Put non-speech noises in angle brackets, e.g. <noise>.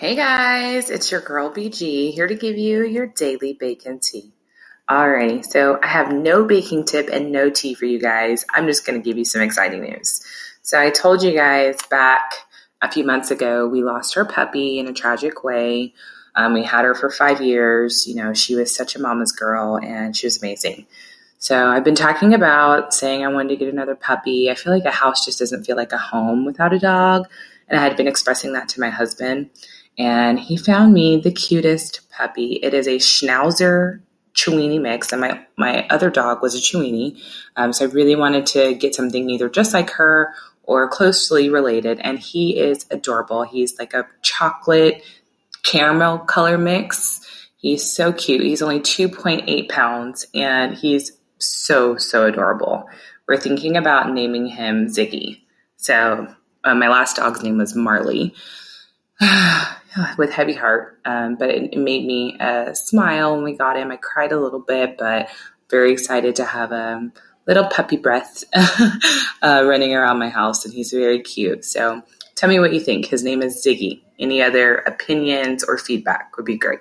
Hey guys, it's your girl BG here to give you your daily bacon tea. Alrighty, so I have no baking tip and no tea for you guys. I'm just going to give you some exciting news. So I told you guys back a few months ago we lost our puppy in a tragic way. Um, we had her for five years. You know, she was such a mama's girl and she was amazing. So I've been talking about saying I wanted to get another puppy. I feel like a house just doesn't feel like a home without a dog. And I had been expressing that to my husband and he found me the cutest puppy. It is a Schnauzer Chiweenie mix, and my my other dog was a Chiweenie. Um, so I really wanted to get something either just like her or closely related. And he is adorable. He's like a chocolate caramel color mix. He's so cute. He's only 2.8 pounds and he's so, so adorable. We're thinking about naming him Ziggy. So uh, my last dog's name was Marley. <sighs> <sighs> with heavy heart, um, but it, it, made me uh, smile when we got him. I cried a little bit, but very excited to have a little puppy breath <laughs> uh, running around my house, and he's very cute. So tell me what you think. His name is Ziggy. Any other opinions or feedback would be great.